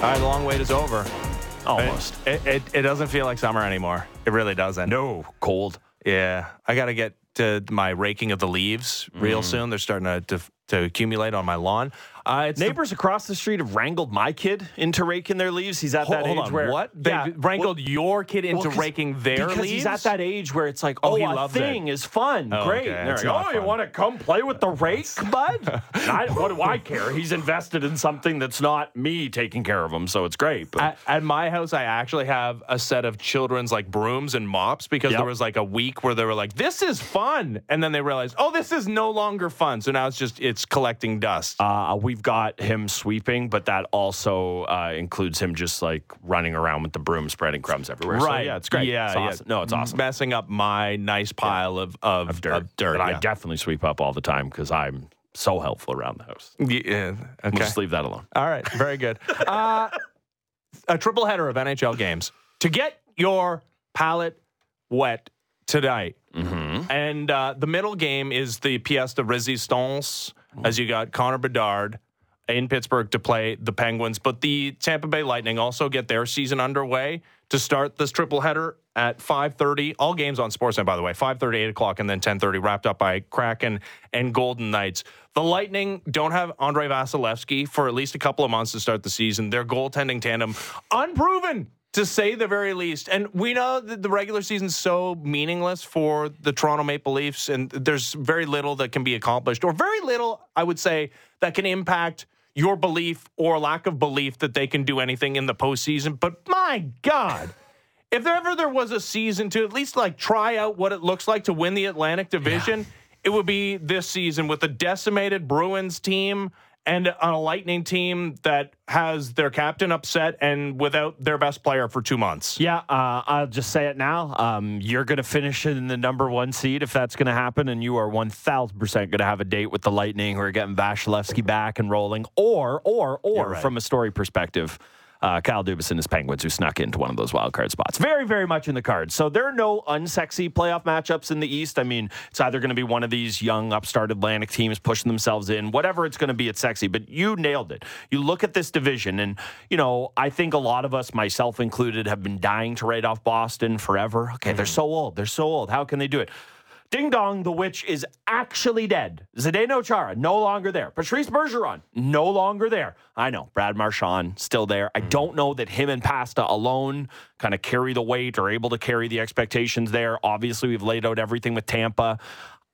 All right, the long wait is over. Almost. It, it, it doesn't feel like summer anymore. It really doesn't. No, cold. Yeah, I got to get to my raking of the leaves real mm. soon. They're starting to, to to accumulate on my lawn. Uh, it's the- Neighbors across the street have wrangled my kid into raking their leaves. He's at Hold, that hold age on, where what? They Yeah, wrangled well- your kid into well, raking their because leaves. he's at that age where it's like, Oh, oh, he a thing is fun, Oh, great. okay, And they're it's like, oh, you want to come play with the rake, bud? I, what do I care? He's invested in something that's not me taking care of him, so it's great. But At, at my house, I actually have a set of children's like brooms and mops because Yep. there was like a week where they were like, "This is fun," and then they realized, "Oh, this is no longer fun." So now it's just it's collecting dust. Uh, we've got him sweeping, but that also uh, includes him just like running around with the broom, spreading crumbs everywhere. So, yeah, it's great. Yeah, It's yeah. awesome. No, it's awesome. Messing up my nice pile of, of, Of dirt, Of dirt. that I definitely sweep up all the time because I'm so helpful around the house. yeah. We'll Okay. just leave that alone. All right, very good. Uh, a triple header of NHL games to get your palate wet tonight. Mm-hmm. And uh, the middle game is the pièce de résistance, as you got Connor Bedard in Pittsburgh to play the Penguins. But the Tampa Bay Lightning also get their season underway to start this triple header at 5.30. All games on Sportsnet, by the way, 5.30, 8 o'clock, and then 10.30, wrapped up by Kraken and Golden Knights. The Lightning don't have Andrei Vasilevskiy for at least a couple of months to start the season. Their goaltending tandem, unproven to say the very least. And we know that the regular season's so meaningless for the Toronto Maple Leafs, and there's very little that can be accomplished, or very little, I would say, that can impact your belief or lack of belief that they can do anything in the postseason. But my God. If ever there was a season to at least like try out what it looks like to win the Atlantic Division, it would be this season with a decimated Bruins team and on a Lightning team that has their captain upset and without their best player for two months. Yeah, uh, I'll just say it now. Um, you're going to finish in the number one seed if that's going to happen, and you are 1,000% going to have a date with the Lightning who are getting Vasilevskiy back and rolling. Or, or, or, right. from a story perspective, uh, Kyle Dubas and his Penguins who snuck into one of those wild card spots. Very, very much in the cards. So there are no unsexy playoff matchups in the East. I mean, it's either going to be one of these young upstart Atlantic teams pushing themselves in, whatever it's going to be, it's sexy. But you nailed it. You look at this division, and, you know, I think a lot of us, myself included, have been dying to write off Boston forever. Okay, they're so old. They're so old. How can they do it? Ding dong, the witch is actually dead. Zdeno Chara, no longer there. Patrice Bergeron, no longer there. I know, Brad Marchand, still there. I hmm. don't know that him and Pasta alone kind of carry the weight or able to carry the expectations there. Obviously, we've laid out everything with Tampa.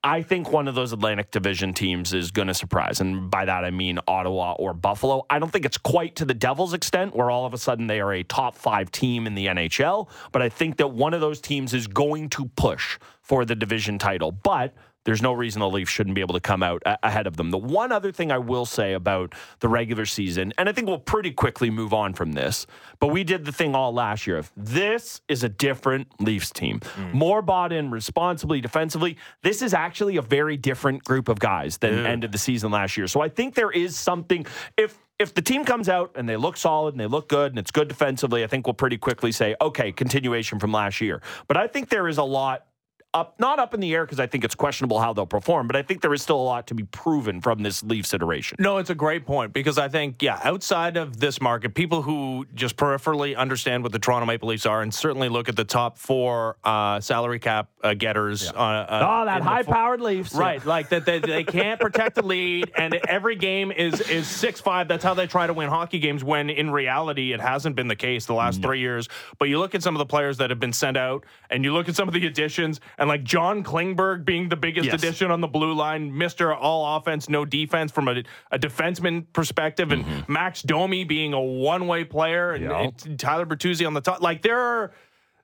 I think one of those Atlantic Division teams is going to surprise. And by that, I mean Ottawa or Buffalo. I don't think it's quite to the Devils' extent where all of a sudden they are a top five team in the NHL, but I think that one of those teams is going to push for the division title. But there's no reason the Leafs shouldn't be able to come out a- ahead of them. The one other thing I will say about the regular season, and I think we'll pretty quickly move on from this, but we did the thing all last year of this is a different Leafs team. Mm. More bought in responsibly, defensively. This is actually a very different group of guys than ended the season last year. So I think there is something if if the team comes out and they look solid and they look good and it's good defensively, I think we'll pretty quickly say, okay, continuation from last year. But I think there is a lot up, not up in the air because I think it's questionable how they'll perform, but I think there is still a lot to be proven from this Leafs iteration. No, it's a great point because I think, yeah, outside of this market, people who just peripherally understand what the Toronto Maple Leafs are and certainly look at the top four uh, salary cap uh, getters. Uh, uh, Oh, that high fo- powered Leafs. Right, like that they, they can't protect the lead, and every game is is six five. That's how they try to win hockey games. When in reality, it hasn't been the case the last three years. But you look at some of the players that have been sent out, and you look at some of the additions, and like John Klingberg being the biggest Yes. addition on the blue line, Mister All Offense, No Defense from a, a defenseman perspective, and mm-hmm. Max Domi being a one way player, and, Yeah. and Tyler Bertuzzi on the top. Like there are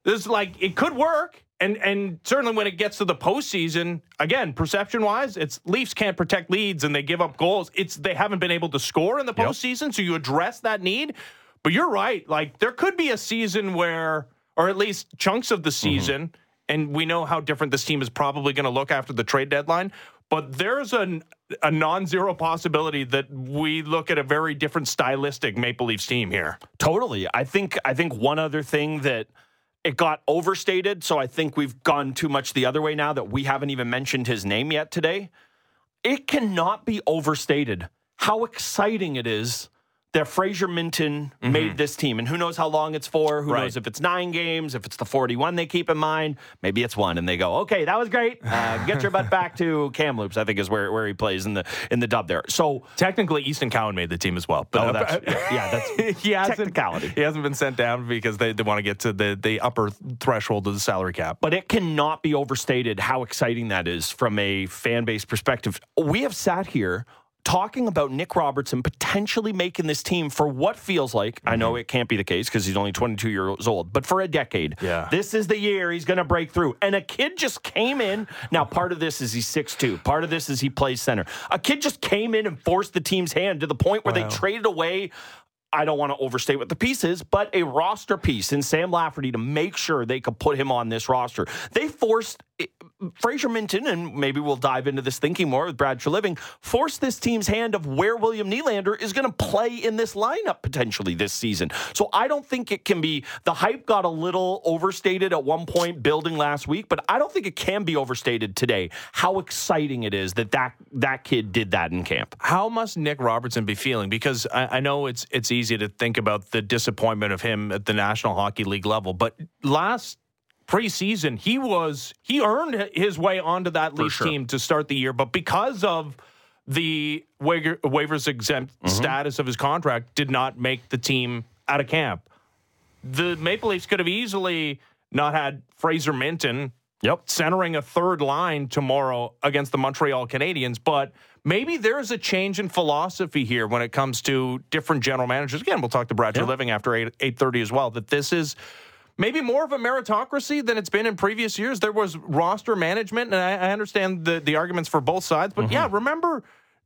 there's like it could work. And and certainly when it gets to the postseason, again, perception wise, it's Leafs can't protect leads and they give up goals. It's they haven't been able to score in the Yep. postseason, so you address that need. But you're right, like there could be a season where, or at least chunks of the mm-hmm. season, and we know how different this team is probably going to look after the trade deadline. But there's a, a non-zero possibility that we look at a very different stylistic Maple Leafs team here. Totally. I think I think one other thing that it got overstated, so I think we've gone too much the other way now that we haven't even mentioned his name yet today. It cannot be overstated how exciting it is that Fraser Minten made this team. And who knows how long it's for? Who Right. knows if it's nine games, if it's the 41 they keep in mind. Maybe it's one and they go, okay, that was great. Uh, get your butt back to Kamloops, I think is where, where he plays in the in the dub there. So, Technically, Easton Cowan made the team as well. But oh, that's, yeah, that's he hasn't, technicality. He hasn't been sent down because they, they want to get to the, the upper threshold of the salary cap. but it cannot be overstated how exciting that is from a fan base perspective. We have sat here talking about Nick Robertson potentially making this team for what feels like, I know mm-hmm. it can't be the case because he's only 22 years old, but for a decade. Yeah. This is the year he's going to break through. And a kid just came in. Now, part of this is he's 6'2, part of this is he plays center. A kid just came in and forced the team's hand to the point where Wow. they traded away. I don't want to overstate what the piece is, but a roster piece in Sam Lafferty to make sure they could put him on this roster. They forced eh, Fraser Minten, and maybe we'll dive into this thinking more with Brad Treliving, forced this team's hand of where William Nylander is going to play in this lineup potentially this season. So I don't think it can be, the hype got a little overstated at one point building last week, but I don't think it can be overstated today how exciting it is that that, that kid did that in camp. How must Nick Robertson be feeling? Because I, I know it's it's easy to think about the disappointment of him at the National Hockey League level, but last preseason he was he earned his way onto that Leafs sure. team to start the year, but because of the waiver, waivers exempt Mm-hmm. status of his contract, did not make the team out of camp. The Maple Leafs could have easily not had Fraser Minten Yep. centering a third line tomorrow against the Montreal Canadiens, but maybe there's a change in philosophy here when it comes to different general managers. Again, we'll talk to Brad Yeah. Living after 8 8:30 as well that this is maybe more of a meritocracy than it's been in previous years. There was roster management and I, I understand the the arguments for both sides, but mm-hmm. yeah, remember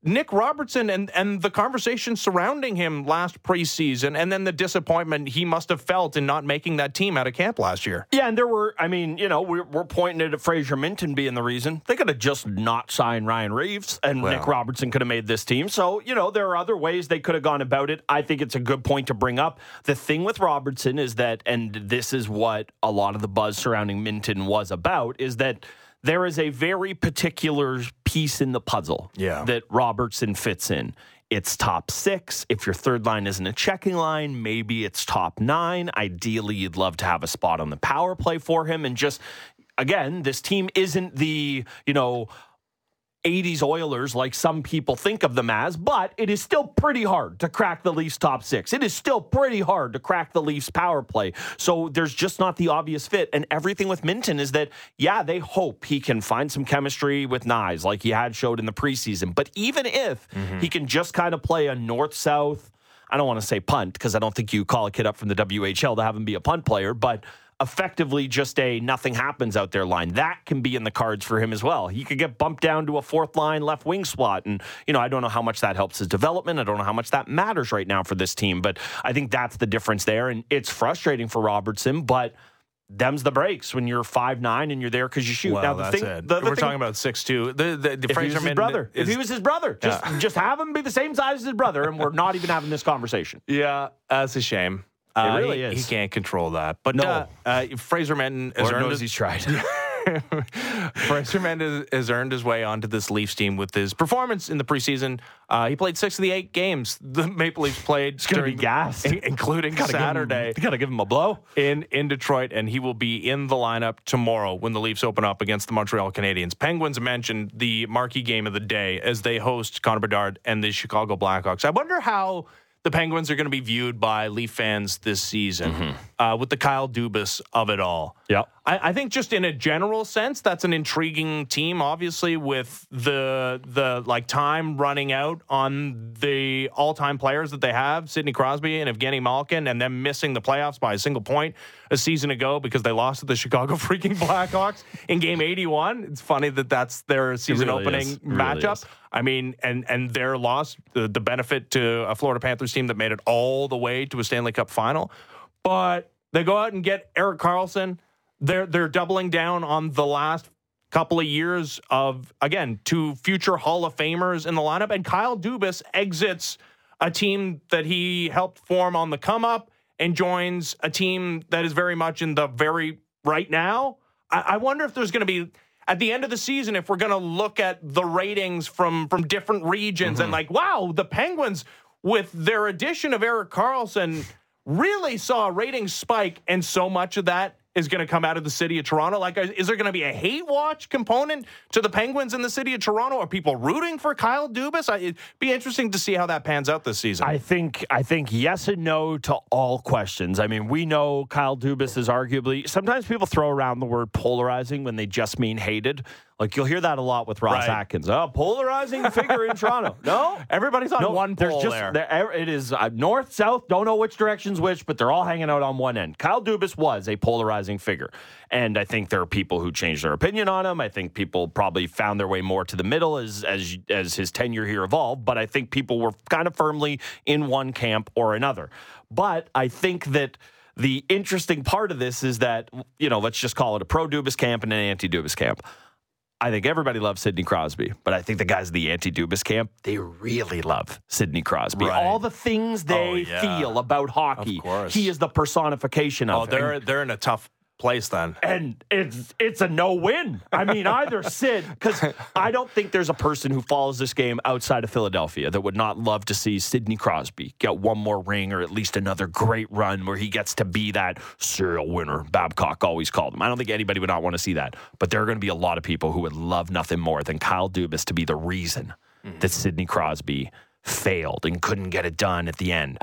Nick Robertson and, and the conversation surrounding him last preseason, and then the disappointment he must have felt in not making that team out of camp last year. Yeah, and there were, I mean, you know, we're, we're pointing it at Fraser Minten being the reason. They could have just not signed Ryan Reaves, and Well. Nick Robertson could have made this team. So, you know, there are other ways they could have gone about it. I think it's a good point to bring up. The thing with Robertson is that, and this is what a lot of the buzz surrounding Minten was about, is that there is a very particular piece in the puzzle Yeah. that Robertson fits in. It's top six. If your third line isn't a checking line, maybe it's top nine. Ideally, you'd love to have a spot on the power play for him. And just, again, this team isn't the, you know, 80s Oilers like some people think of them as, but it is still pretty hard to crack the Leafs top six. It is still pretty hard to crack the Leafs power play. So there's just not the obvious fit. And everything with Minten is that, yeah, they hope he can find some chemistry with Nyes like he had showed in the preseason. But even if mm-hmm. he can just kind of play a north south, I don't want to say punt because I don't think you call a kid up from the WHL to have him be a punt player, but effectively just a nothing happens out there line. That can be in the cards for him as well. He could get bumped down to a fourth line left wing slot. And, you know, I don't know how much that helps his development. I don't know how much that matters right now for this team, but I think that's the difference there. And it's frustrating for Robertson, but them's the breaks when you're five nine and you're there because you shoot. Well, now the thing, the- the We're thing- talking about six two. The the, the if he was Fraser his brother, if he was his brother, just Yeah. just have him be the same size as his brother, and we're not even having this conversation. Yeah, that's a shame. Uh, really he, is. He can't control that. But No. uh, uh, Fraser Minten has earned knows his, he's tried. Fraser Minten has earned his way onto this Leafs team with his performance in the preseason. Uh, he played six of the eight games the Maple Leafs played, It's gonna be during- gassed. including Saturday. you gotta give him a blow. in in Detroit, and he will be in the lineup tomorrow when the Leafs open up against the Montreal Canadiens. Penguins mentioned the marquee game of the day as they host Connor Bedard and the Chicago Blackhawks. I wonder how the Penguins are going to be viewed by Leaf fans this season uh, with the Kyle Dubas of it all. Yep. I, I think just in a general sense, that's an intriguing team. Obviously, with the the like time running out on the all time players that they have, Sidney Crosby and Evgeny Malkin, and them missing the playoffs by a single point a season ago because they lost to the Chicago freaking Blackhawks in Game 81. It's funny that that's their season really opening is. It really matchup. is. I mean, and and their loss, the, the benefit to a Florida Panthers team that made it all the way to a Stanley Cup final. But they go out and get Erik Karlsson. They're they're doubling down on the last couple of years of again two future Hall of Famers in the lineup, and Kyle Dubas exits a team that he helped form on the come up and joins a team that is very much in the very right now. I, I wonder if there's going to be at the end of the season if we're going to look at the ratings from from different regions and mm-hmm. like, wow, the Penguins with their addition of Erik Karlsson really saw a rating spike, and so much of that is going to come out of the city of Toronto? Like, is there going to be a hate watch component to the Penguins in the city of Toronto? Are people rooting for Kyle Dubas? I, it'd be interesting to see how that pans out this season. I think I think yes and no to all questions. I mean, we know Kyle Dubas is arguably sometimes people throw around the word polarizing when they just mean hated. Like you'll hear that a lot with Ross right. Atkins. Oh, polarizing figure in Toronto. No, everybody's on no, one pole just, there. there. It is uh, north, south. Don't know which direction's which, but they're all hanging out on one end. Kyle Dubas was a polarizing figure, and I think there are people who changed their opinion on him. I think people probably found their way more to the middle as as as his tenure here evolved. But I think people were kind of firmly in one camp or another. But I think that the interesting part of this is that you know, let's just call it a pro Dubas camp and an anti Dubas camp. I think everybody loves Sidney Crosby, but I think the guys in the anti Dubas camp, they really love Sidney Crosby. Right. All the things oh, they oh, yeah. feel about hockey, he is the personification of. Oh, they're they're in a tough place then. And it's it's a no win. I mean, either Sid, because I don't think there's a person who follows this game outside of Philadelphia that would not love to see Sidney Crosby get one more ring or at least another great run where he gets to be that serial winner. Babcock always called him. I don't think anybody would not want to see that. But there are going to be a lot of people who would love nothing more than Kyle Dubas to be the reason mm-hmm. that Sidney Crosby failed and couldn't get it done at the end.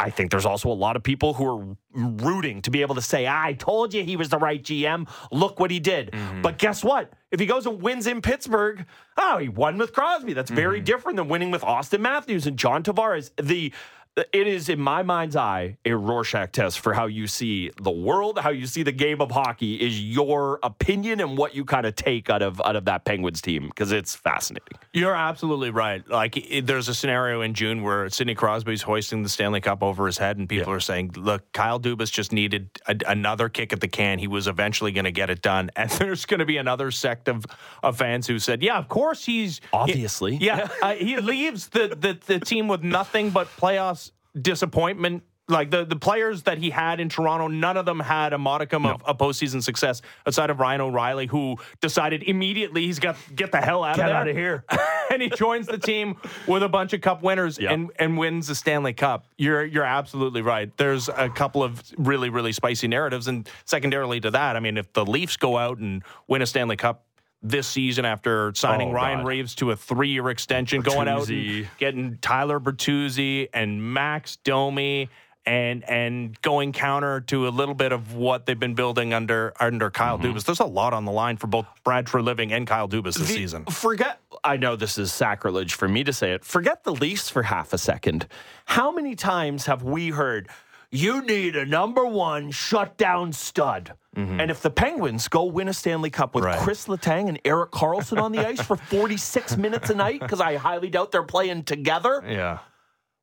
I think there's also a lot of people who are rooting to be able to say, I told you he was the right GM. Look what he did. Mm-hmm. But guess what? If he goes and wins in Pittsburgh, oh, he won with Crosby. That's very mm-hmm. different than winning with Auston Matthews and John Tavares. The it is in my mind's eye a Rorschach test for how you see the world, how you see the game of hockey. Is your opinion and what you kind of take out of out of that Penguins team because it's fascinating. You're absolutely right. Like it, there's a scenario in June where Sidney Crosby's hoisting the Stanley Cup over his head, and people yeah. are saying, "Look, Kyle Dubas just needed a, another kick at the can. He was eventually going to get it done." And there's going to be another sect of, of fans who said, "Yeah, of course he's obviously, he, yeah, uh, he leaves the, the the team with nothing but playoffs." Disappointment like the, the players that he had in Toronto, none of them had a modicum no. of, a postseason success outside of Ryan O'Reilly, who decided immediately he's got get the hell out get of there. out of here, and he joins the team with a bunch of Cup winners yep. and and wins the Stanley Cup. You're you're absolutely right. There's a couple of really really spicy narratives, and secondarily to that, I mean, if the Leafs go out and win a Stanley Cup this season after signing oh, Ryan God. Reaves to a three year extension, Bertuzzi. going out and getting Tyler Bertuzzi and Max Domi and and going counter to a little bit of what they've been building under under Kyle mm-hmm. Dubas. There's a lot on the line for both Brad Treliving and Kyle Dubas this the, season. Forget I know this is sacrilege for me to say it. Forget the Leafs for half a second. How many times have we heard you need a number one shutdown stud? Mm-hmm. And if the Penguins go win a Stanley Cup with right. Chris Letang and Erik Karlsson on the ice for 46 minutes a night, because I highly doubt they're playing together. Yeah.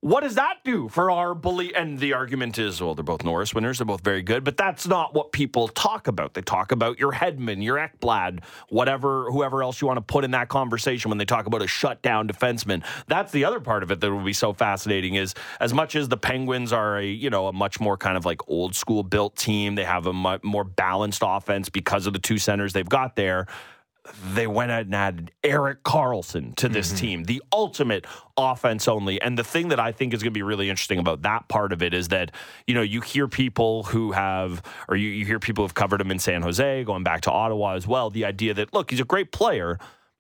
What does that do for our belief? And the argument is, well, they're both Norris winners. They're both very good, but that's not what people talk about. They talk about your Hedman, your Ekblad, whatever, whoever else you want to put in that conversation when they talk about a shutdown defenseman. That's the other part of it that will be so fascinating. Is as much as the Penguins are a you know a much more kind of like old school built team, they have a more balanced offense because of the two centers they've got there they went out and added Erik Karlsson to this mm-hmm. team, the ultimate offense only. And the thing that I think is going to be really interesting about that part of it is that, you know, you hear people who have, or you, you hear people who've covered him in San Jose, going back to Ottawa as well, the idea that, look, he's a great player,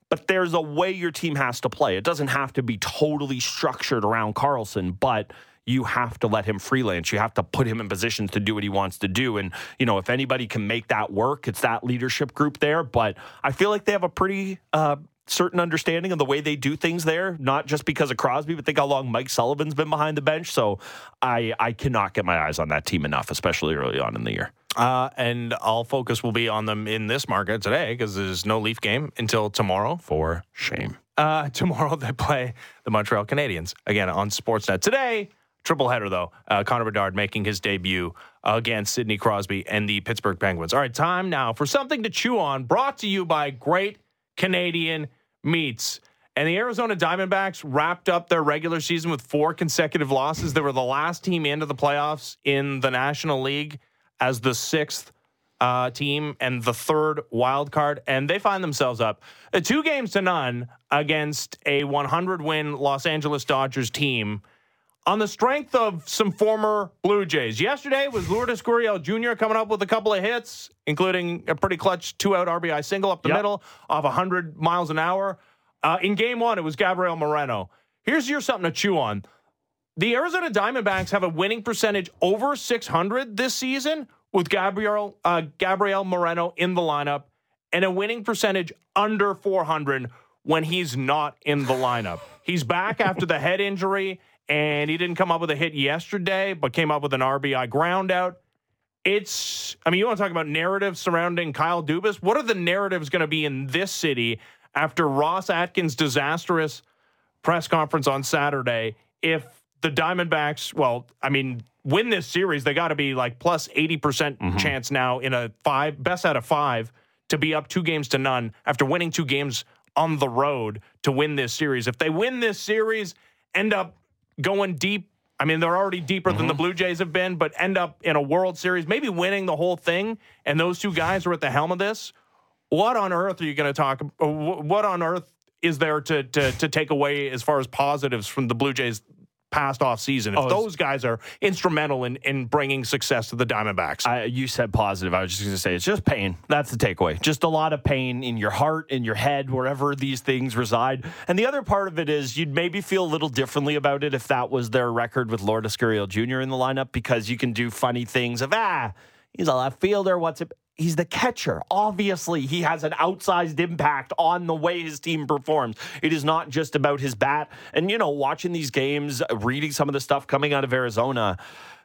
but there's a way your team has to play. It doesn't have to be totally structured around Karlsson, but you have to let him freelance. You have to put him in positions to do what he wants to do. And, you know, if anybody can make that work, it's that leadership group there. But I feel like they have a pretty uh, certain understanding of the way they do things there, not just because of Crosby, but think how long Mike Sullivan's been behind the bench. So I, I cannot get my eyes on that team enough, especially early on in the year. Uh, and all focus will be on them in this market today because there's no Leaf game until tomorrow. For shame. Uh, tomorrow they play the Montreal Canadiens again on Sportsnet. Today, Triple header, though. Uh, Connor Bedard making his debut against Sidney Crosby and the Pittsburgh Penguins. All right, time now for something to chew on, brought to you by Great Canadian Meats. And the Arizona Diamondbacks wrapped up their regular season with four consecutive losses. They were the last team into the playoffs in the National League as the sixth uh, team and the third wild card, and they find themselves up uh, two games to none against a 100 win Los Angeles Dodgers team on the strength of some former Blue Jays. Yesterday was Lourdes Gurriel Jr. coming up with a couple of hits, including a pretty clutch two out RBI single up the Yep. middle of 100 miles an hour. Uh, in game one, it was Gabriel Moreno. Here's your something to chew on. The Arizona Diamondbacks have a winning percentage over 600 this season with Gabriel uh, Gabriel Moreno in the lineup, and a winning percentage under 400 when he's not in the lineup. He's back after the head injury, and he didn't come up with a hit yesterday, but came up with an RBI ground out. It's, I mean, you want to talk about narratives surrounding Kyle Dubas? What are the narratives going to be in this city after Ross Atkins' disastrous press conference on Saturday if the Diamondbacks, well, I mean, win this series, they got to be like plus 80% mm-hmm. chance now in a five, best out of five to be up two games to none after winning two games on the road to win this series. If they win this series, end up going deep. I mean, they're already deeper than the mm-hmm. Blue Jays have been, but end up in a World Series, maybe winning the whole thing. And those two guys are at the helm of this. What on earth are you going to talk? What on earth is there to, to to take away as far as positives from the Blue Jays past off season? If Oh, those guys are instrumental in in bringing success to the Diamondbacks, I, you said positive. I was just going to say it's just pain. That's the takeaway. Just a lot of pain in your heart, in your head, wherever these things reside. And the other part of it is you'd maybe feel a little differently about it if that was their record with Lourdes Gurriel Jr. in the lineup because you can do funny things of ah, he's a left fielder. What's it? He's the catcher. Obviously, he has an outsized impact on the way his team performs. It is not just about his bat. And, you know, watching these games, reading some of the stuff coming out of Arizona,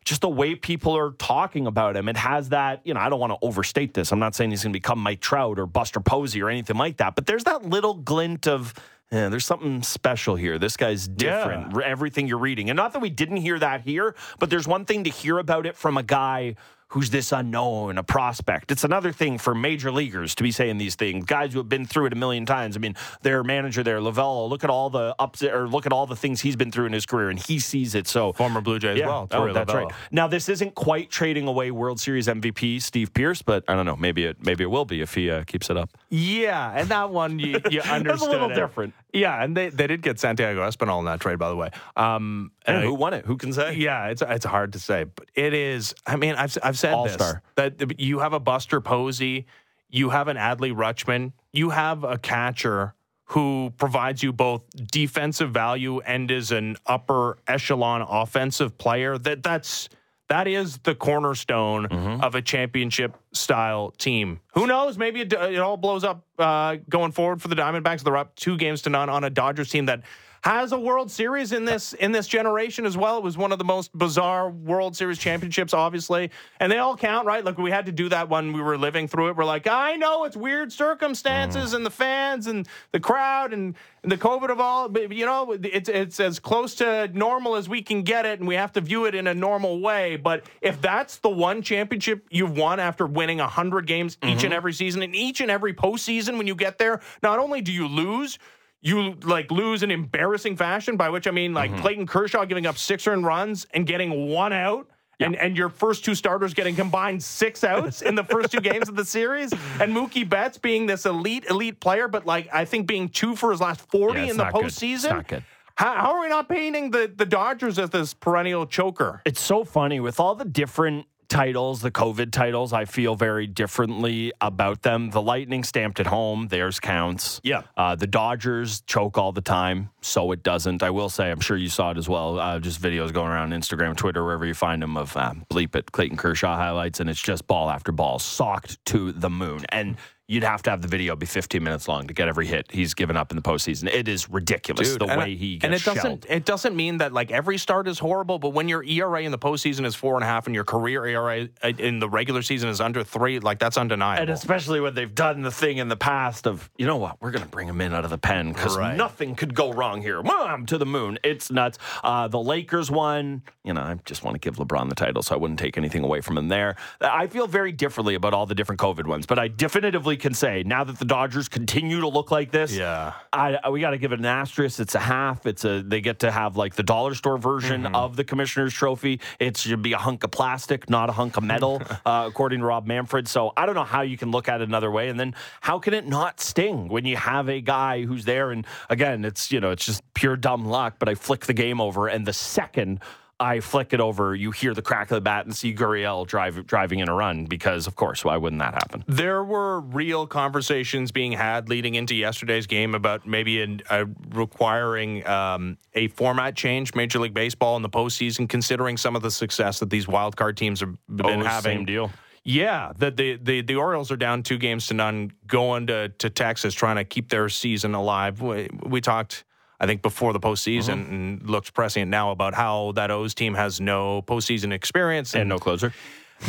just the way people are talking about him. It has that, you know, I don't want to overstate this. I'm not saying he's going to become Mike Trout or Buster Posey or anything like that, but there's that little glint of, yeah, there's something special here. This guy's different. Yeah. Everything you're reading. And not that we didn't hear that here, but there's one thing to hear about it from a guy who's this unknown, a prospect. It's another thing for major leaguers to be saying these things. Guys who have been through it a million times. I mean, their manager there, Lavelle, look at all the ups or look at all the things he's been through in his career and he sees it. So former Blue Jay as well. oh, that's Lovullo. right. Now this isn't quite trading away World Series MVP Steve Pearce, but I don't know. Maybe it maybe it will be if he uh, keeps it up. Yeah, and that one you, you understood. That's a little it. different. Yeah, and they, they did get Santiago Espinal in that trade, by the way. Um, And uh, who won it? Who can say? Yeah, it's it's hard to say, but it is. I mean, I've I've said All-star. this that you have a Buster Posey, you have an Adley Rutschman, you have a catcher who provides you both defensive value and is an upper echelon offensive player. That that's that is the cornerstone Mm-hmm. of a championship style team. Who knows? Maybe it, it all blows up uh, going forward for the Diamondbacks. They're up two games to none on a Dodgers team that has a World Series in this in this generation as well. It was one of the most bizarre World Series championships, obviously, and they all count, right? Look, we had to do that when we were living through it. We're like, I know it's weird circumstances mm. and the fans and the crowd and, the COVID of all, but you know, it's it's as close to normal as we can get it, and we have to view it in a normal way. But if that's the one championship you've won after winning hundred games each and mm-hmm. every season, and each and every postseason when you get there, not only do you lose you like lose in embarrassing fashion, by which I mean like mm-hmm. Clayton Kershaw giving up six earned runs and getting one out. And, and your first two starters getting combined six outs in the first two games of the series, and Mookie Betts being this elite, elite player, but like I think being two for his last forty Yeah, in the not good. postseason. Not good. How, how are we not painting the, the Dodgers as this perennial choker? It's so funny with all the different titles, the COVID titles, I feel very differently about them. The Lightning stamped at home, theirs counts. Yeah. Uh, the Dodgers choke all the time, so it doesn't. I will say, I'm sure you saw it as well. Uh, just videos going around Instagram, Twitter, wherever you find them of um, bleep it, Clayton Kershaw highlights, and it's just ball after ball, socked to the moon. And you'd have to have the video be 15 minutes long to get every hit he's given up in the postseason. It is ridiculous the and way I- he gets and it shelled. doesn't it doesn't mean that like every start is horrible, but when your ERA in the postseason is four and a half and your career ERA in the regular season is under three, like that's undeniable. And especially when they've done the thing in the past of, you know what, we're going to bring him in out of the pen because Right. nothing could go wrong here. Mom, to the moon. It's nuts. Uh, the Lakers won. You know, I just want to give LeBron the title, so I wouldn't take anything away from him there. I feel very differently about all the different COVID ones, but I definitively definitively can say now that the Dodgers continue to look like this. Yeah. I, we got to give it an asterisk. It's a half. It's a they get to have like the dollar store version Mm-hmm. of the commissioner's trophy. It should be a hunk of plastic, not a hunk of metal, uh, according to Rob Manfred. So I don't know how you can look at it another way. And then how can it not sting when you have a guy who's there? And again, it's you know it's just pure dumb luck. But I flick the game over, and the second. I flick it over, you hear the crack of the bat and see Gurriel drive, driving in a run because, of course, why wouldn't that happen? There were real conversations being had leading into yesterday's game about maybe an, requiring um, a format change, Major League Baseball in the postseason, considering some of the success that these wild card teams have been Oh, having. Same deal. Yeah, the, the the the Orioles are down two games to none, going to to Texas, trying to keep their season alive. We, we talked, I think, before the postseason, and looked prescient now about how that O's team has no postseason experience And no closer.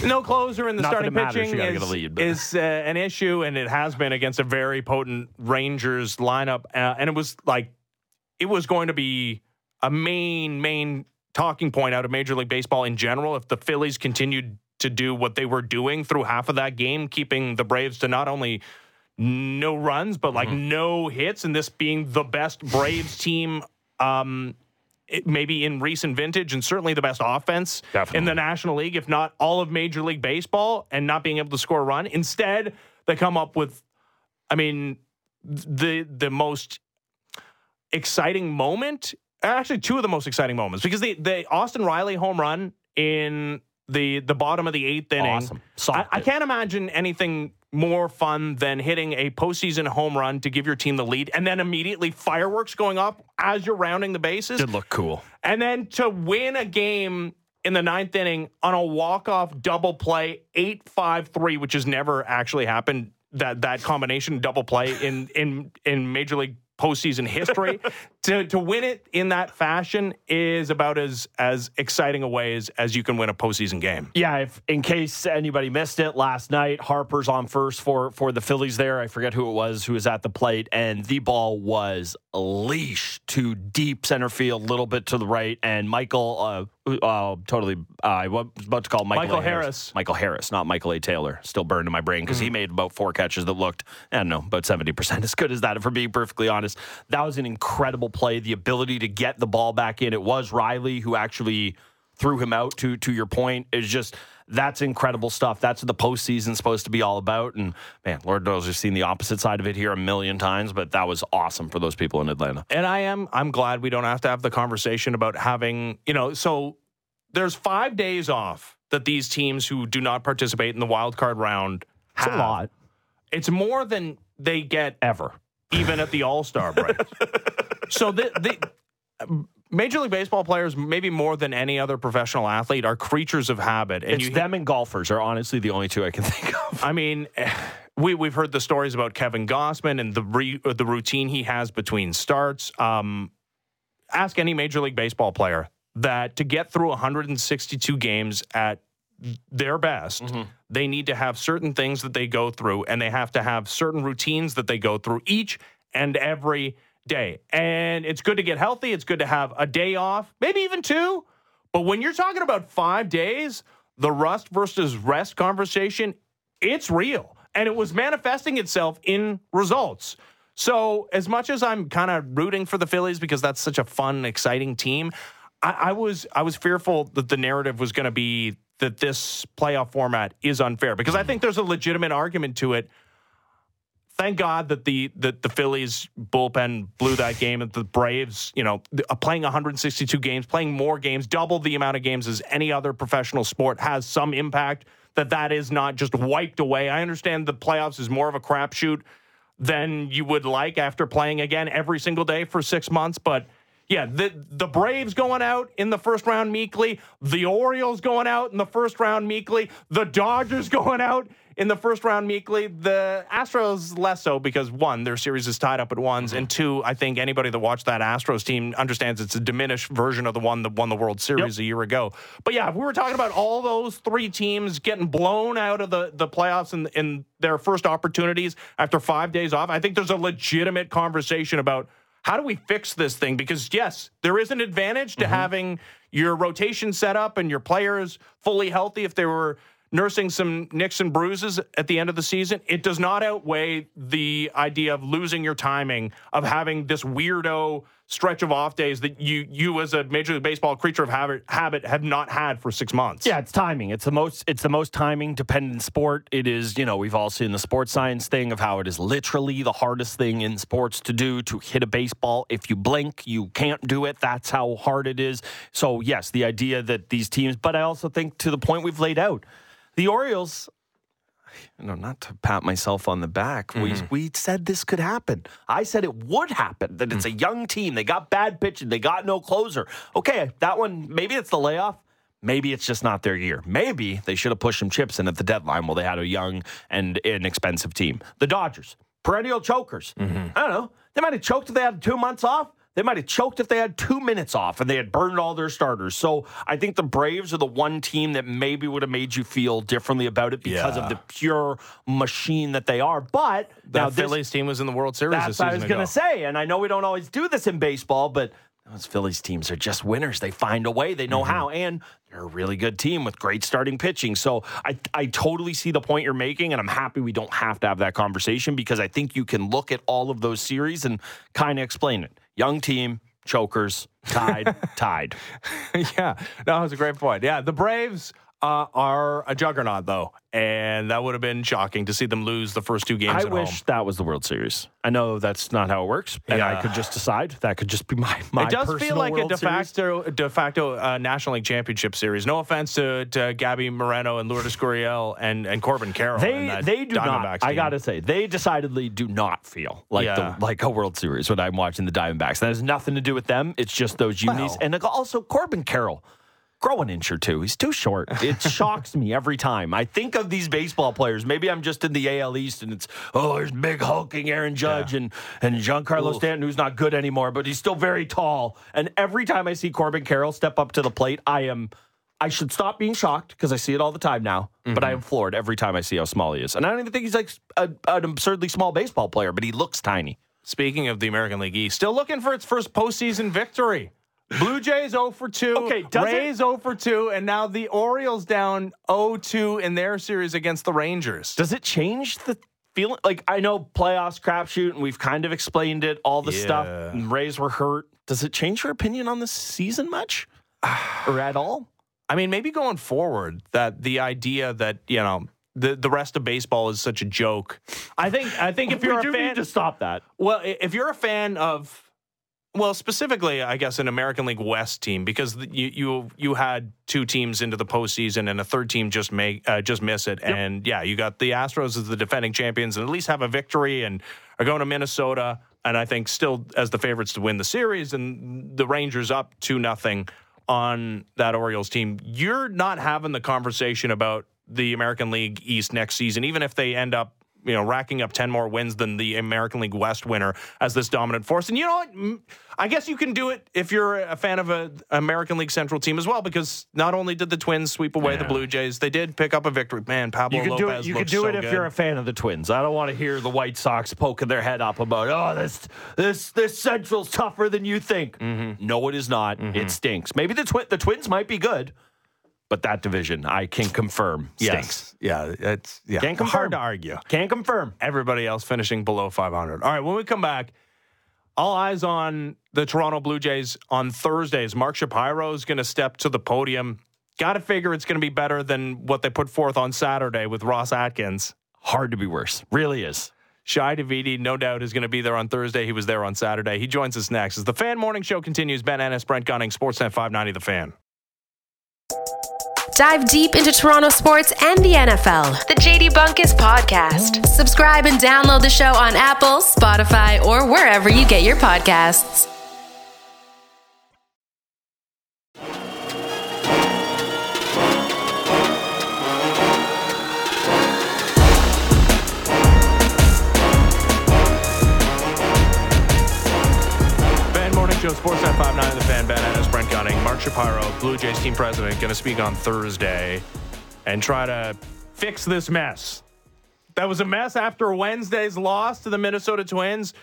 no closer in the Not starting it pitching is, get a lead, is uh, an issue, and it has been against a very potent Rangers lineup. Uh, and it was like it was going to be a main main talking point out of Major League Baseball in general if the Phillies continued to do what they were doing through half of that game, keeping the Braves to not only no runs but like no hits, and this being the best Braves team. Um, maybe in recent vintage, and certainly the best offense in the National League, if not all of Major League Baseball, and not being able to score a run. Instead, they come up with, I mean, the the most exciting moment. Actually, two of the most exciting moments because the the Austin Riley home run in the the bottom of the eighth inning. Awesome. I, I can't imagine anything more fun than hitting a postseason home run to give your team the lead, and then immediately fireworks going up as you're rounding the bases. Did look cool. And then to win a game in the ninth inning on a walk-off double play, 8-5-3, which has never actually happened, that that combination double play in in in Major League postseason history. to to win it in that fashion is about as as exciting a way as, as you can win a postseason game. Yeah, if in case anybody missed it last night, Harper's on first for for the Phillies there. I forget who it was who was at the plate and the ball was leashed to deep center field, a little bit to the right and Michael uh, uh totally uh, I was about to call Michael, Michael A. Harris. Michael Harris, not Michael A. Taylor. Still burned in my brain because he made about four catches that looked, I don't know, about 70% as good as that, if we're being perfectly honest. That was an incredible play. The ability to get the ball back in. It was Riley who actually threw him out to to your point is just that's incredible stuff. That's what the postseason's supposed to be all about. And man, Lord knows we've seen the opposite side of it here a million times, but that was awesome for those people in Atlanta. And I am I'm glad we don't have to have the conversation about having, you know, so there's 5 days off that these teams who do not participate in the wild card round It's have. a lot. It's more than they get Ever. Even at the All Star break. so the, the Major League Baseball players, maybe more than any other professional athlete, are creatures of habit. And It's you, them and golfers are honestly the only two I can think of. I mean, we we've heard the stories about Kevin Gausman and the re, the routine he has between starts. Um, ask any Major League Baseball player that to get through 162 games at their best, they need to have certain things that they go through, and they have to have certain routines that they go through each and every day. And it's good to get healthy. It's good to have a day off, maybe even two. But when you're talking about five days, the rust versus rest conversation, it's real. And it was manifesting itself in results. So, as much as I'm kind of rooting for the Phillies because that's such a fun, exciting team, I, I was I was fearful that the narrative was going to be that this playoff format is unfair because I think there's a legitimate argument to it. Thank God that the that the Phillies bullpen blew that game, and the Braves, you know, uh, playing 162 games, playing more games, double the amount of games as any other professional sport has some impact. That that is not just wiped away. I understand the playoffs is more of a crapshoot than you would like after playing again every single day for six months. But yeah, the the Braves going out in the first round meekly, the Orioles going out in the first round meekly, the Dodgers going out in the first round meekly, the Astros less so because one, their series is tied up at ones, mm-hmm. and two, I think anybody that watched that Astros team understands it's a diminished version of the one that won the World Series a year ago. But yeah, if we were talking about all those three teams getting blown out of the, the playoffs in, in their first opportunities after five days off, I think there's a legitimate conversation about how do we fix this thing? Because yes, there is an advantage to mm-hmm. having your rotation set up and your players fully healthy if they were nursing some nicks and bruises at the end of the season, it does not outweigh the idea of losing your timing, of having this weirdo stretch of off days that you you as a major league baseball creature of habit habit have not had for six months. Yeah, it's timing. It's the most it's the most timing dependent sport. It is, you know, we've all seen the sports science thing of how it is literally the hardest thing in sports to do to hit a baseball. If you blink, you can't do it. That's how hard it is. So yes, the idea that these teams, but I also think to the point we've laid out, the Orioles you know, not to pat myself on the back, mm-hmm. we we said this could happen. I said it would happen. That it's a mm. young team. They got bad pitching. They got no closer. Okay, that one maybe it's the layoff. Maybe it's just not their year. Maybe they should have pushed some chips in at the deadline while they had a young and inexpensive team. The Dodgers, perennial chokers. Mm-hmm. I don't know. They might have choked if they had two months off. They might have choked if they had two minutes off and they had burned all their starters. So I think the Braves are the one team that maybe would have made you feel differently about it because yeah. of the pure machine that they are. But that now Phillies team was in the World Series. That's what I was going to say, and I know we don't always do this in baseball, but those Phillies teams are just winners. They find a way. They know mm-hmm. how, and they're a really good team with great starting pitching. So I, I totally see the point you're making, and I'm happy we don't have to have that conversation because I think you can look at all of those series and kind of explain it. Young team, chokers, tied, tied. yeah, no, that was a great point. Yeah, the Braves uh, are a juggernaut, though, and that would have been shocking to see them lose the first two games. I wish home. that was the World Series. I know that's not how it works, and yeah. I could just decide that could just be my my. It does feel like World a de facto de facto uh, National League championship series. No offense to, to Gabby Moreno and Lourdes Gurriel and and Corbin Carroll. They they do not. Team. I gotta say they decidedly do not feel like yeah. the, like a World Series when I'm watching the Diamondbacks. That has nothing to do with them. It's just those unis well, and also Corbin Carroll grow an inch or two. He's too short. It shocks me every time. I think of these baseball players. Maybe I'm just in the AL East and it's, oh, there's big hulking Aaron Judge yeah. and, and Giancarlo Oof. Stanton, who's not good anymore, but he's still very tall. And every time I see Corbin Carroll step up to the plate, I am. I should stop being shocked because I see it all the time now, mm-hmm. but I am floored every time I see how small he is. And I don't even think he's like a, an absurdly small baseball player, but he looks tiny. Speaking of the American League East, still looking for its first postseason victory. Blue Jays 0 for 2. Okay, Rays it, 0 for 2. And now the Orioles down 0 2 in their series against the Rangers. Does it change the feeling? Like, I know playoffs crapshoot, and we've kind of explained it, all the yeah. stuff. Rays were hurt. Does it change your opinion on the season much or at all? I mean, maybe going forward, that the idea that, you know, the the rest of baseball is such a joke. I think I think if you're a fan to stop that. Well, if you're a fan of well, specifically, I guess an American League West team because you you you had two teams into the postseason and a third team just make uh, just miss it, yep. and yeah, you got the Astros as the defending champions and at least have a victory and are going to Minnesota and I think still as the favorites to win the series and the Rangers up two nothing on that Orioles team. You're not having the conversation about the American League East next season, even if they end up you know, racking up 10 more wins than the American League West winner as this dominant force. And you know what? I guess you can do it if you're a fan of an American League Central team as well, because not only did the Twins sweep away yeah. the Blue Jays, they did pick up a victory. Man, Pablo you can Lopez do it, You can do so it if good. you're a fan of the Twins. I don't want to hear the White Sox poking their head up about, oh, this this this Central's tougher than you think. Mm-hmm. No, it is not. Mm-hmm. It stinks. Maybe the twi- the Twins might be good but that division I can confirm stinks. Yes. Yeah, it's yeah. Can't confirm. hard to argue. Can't confirm. Everybody else finishing below 500. All right, when we come back, all eyes on the Toronto Blue Jays on Thursdays. Mark Shapiro is going to step to the podium. Got to figure it's going to be better than what they put forth on Saturday with Ross Atkins. Hard to be worse. Really is. Shi Davidi, no doubt, is going to be there on Thursday. He was there on Saturday. He joins us next as the Fan Morning Show continues. Ben Ennis, Brent Gunning, Sportsnet 590, The Fan. Dive deep into Toronto sports and the NFL. The JD Bunkis Podcast. Subscribe and download the show on Apple, Spotify, or wherever you get your podcasts. Show, Sportsnet 59, The Fan, Ben Ennis, Brent Gunning, Mark Shapiro, Blue Jays team president, going to speak on Thursday and try to fix this mess. That was a mess after Wednesday's loss to the Minnesota Twins.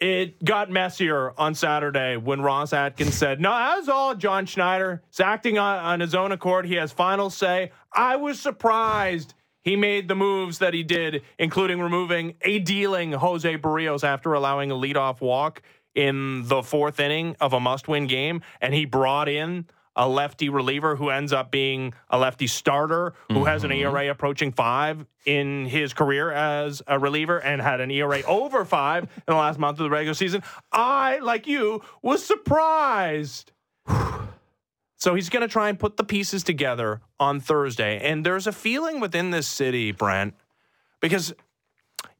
it got messier on Saturday when Ross Atkins said, No, that was all John Schneider. He's acting on, on his own accord. He has final say. I was surprised he made the moves that he did, including removing a dealing Jose Berrios after allowing a leadoff walk in the fourth inning of a must win game. And he brought in a lefty reliever who ends up being a lefty starter who mm-hmm. has an mm-hmm. ERA approaching five in his career as a reliever and had an ERA over five in the last month of the regular season. I, like you, was surprised. So he's going to try and put the pieces together on Thursday. And there's a feeling within this city, Brent, because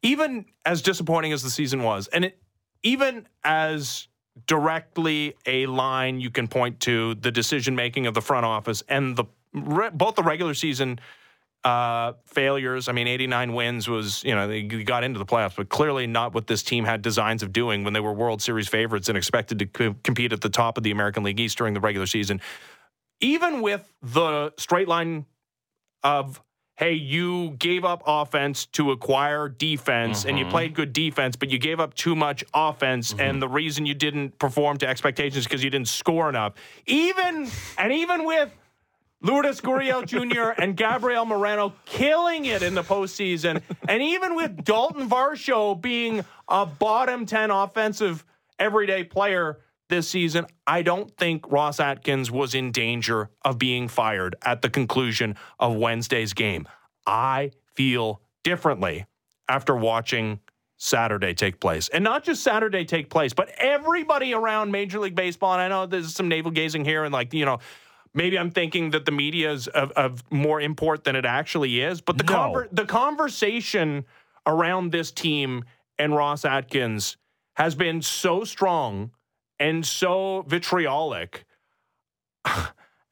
even as disappointing as the season was, and it, even as directly a line you can point to the decision making of the front office and the both the regular season uh, failures. I mean, 89 wins was, you know, they got into the playoffs, but clearly not what this team had designs of doing when they were World Series favorites and expected to co- compete at the top of the American League East during the regular season. Even with the straight line of hey, you gave up offense to acquire defense mm-hmm. and you mm-hmm. played good defense, but you gave up too much offense. Mm-hmm. And the reason you didn't perform to expectations is because you didn't score enough. Even, and even with Lourdes Gurriel Jr. and Gabriel Moreno killing it in the postseason, and even with Dalton Varsho being a bottom 10 offensive everyday player, this season, I don't think Ross Atkins was in danger of being fired at the conclusion of Wednesday's game. I feel differently after watching Saturday take place. And not just Saturday take place, but everybody around Major League Baseball. And I know there's some navel gazing here and like, you know, maybe I'm thinking that the media is of, of more import than it actually is. But the, no. conver- the conversation around this team and Ross Atkins has been so strong and so vitriolic.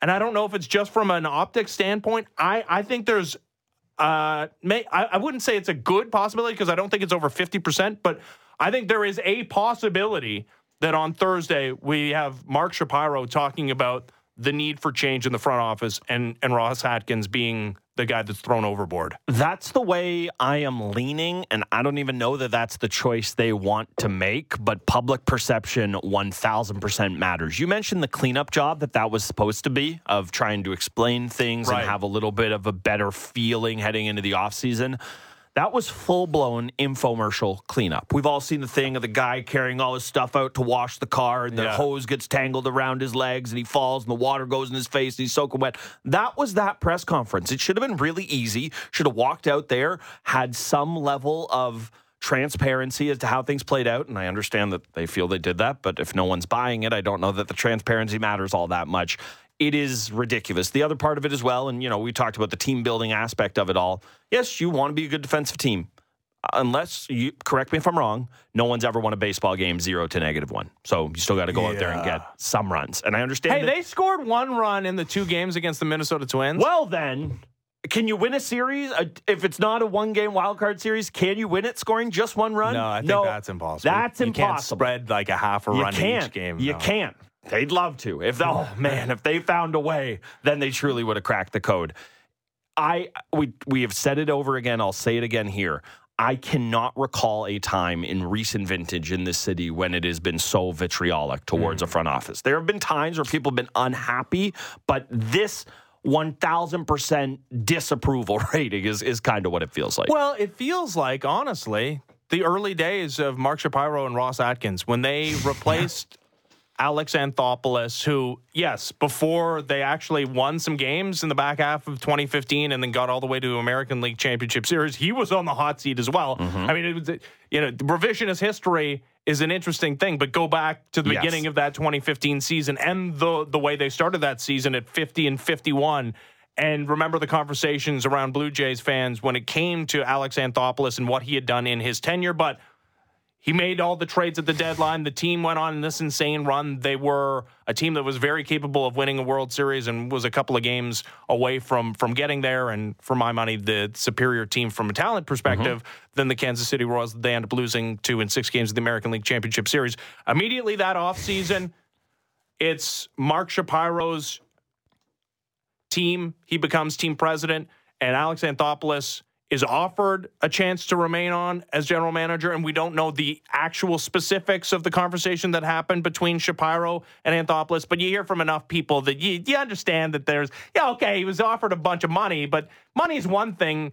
And I don't know if it's just from an optic standpoint. I, I think there's, uh, may, I, I wouldn't say it's a good possibility because I don't think it's over 50%, but I think there is a possibility that on Thursday we have Mark Shapiro talking about the need for change in the front office and, and Ross Atkins being the guy that's thrown overboard. That's the way I am leaning, and I don't even know that that's the choice they want to make, but public perception 1000% matters. You mentioned the cleanup job that that was supposed to be of trying to explain things right. and have a little bit of a better feeling heading into the offseason. That was full blown infomercial cleanup. We've all seen the thing of the guy carrying all his stuff out to wash the car, and the yeah. hose gets tangled around his legs, and he falls, and the water goes in his face, and he's soaking wet. That was that press conference. It should have been really easy. Should have walked out there, had some level of transparency as to how things played out. And I understand that they feel they did that, but if no one's buying it, I don't know that the transparency matters all that much. It is ridiculous. The other part of it as well, and you know, we talked about the team building aspect of it all. Yes, you want to be a good defensive team. Unless you correct me if I'm wrong, no one's ever won a baseball game zero to negative one. So you still got to go out there and get some runs. And I understand. Hey, they scored one run in the two games against the Minnesota Twins. Well, then can you win a series if it's not a one game wild card series? Can you win it scoring just one run? No, I think that's impossible. That's you impossible. Can't spread like a half a you run can't. each game. You no. can't. They'd love to. If oh man, if they found a way, then they truly would have cracked the code. I we we have said it over again. I'll say it again here. I cannot recall a time in recent vintage in this city when it has been so vitriolic towards mm. a front office. There have been times where people have been unhappy, but this 1000% disapproval rating is, is kind of what it feels like. Well, it feels like, honestly, the early days of Mark Shapiro and Ross Atkins when they replaced Alex Anthopoulos, who, yes, before they actually won some games in the back half of 2015 and then got all the way to American League Championship Series, he was on the hot seat as well. Mm-hmm. I mean, it was, you know, revisionist history is an interesting thing, but go back to the yes. beginning of that 2015 season and the the way they started that season at 50 and 51 and remember the conversations around Blue Jays fans when it came to Alex Anthopoulos and what he had done in his tenure, but he made all the trades at the deadline. The team went on this insane run. They were a team that was very capable of winning a World Series and was a couple of games away from from getting there. And for my money, the superior team from a talent perspective mm-hmm. than the Kansas City Royals. They end up losing two in six games of the American League Championship Series. Immediately that offseason, it's Mark Shapiro's team. He becomes team president, and Alex Anthopoulos is offered a chance to remain on as general manager, and we don't know the actual specifics of the conversation that happened between Shapiro and Anthopoulos. But you hear from enough people that you, you understand that there's, yeah, okay, he was offered a bunch of money, but money is one thing.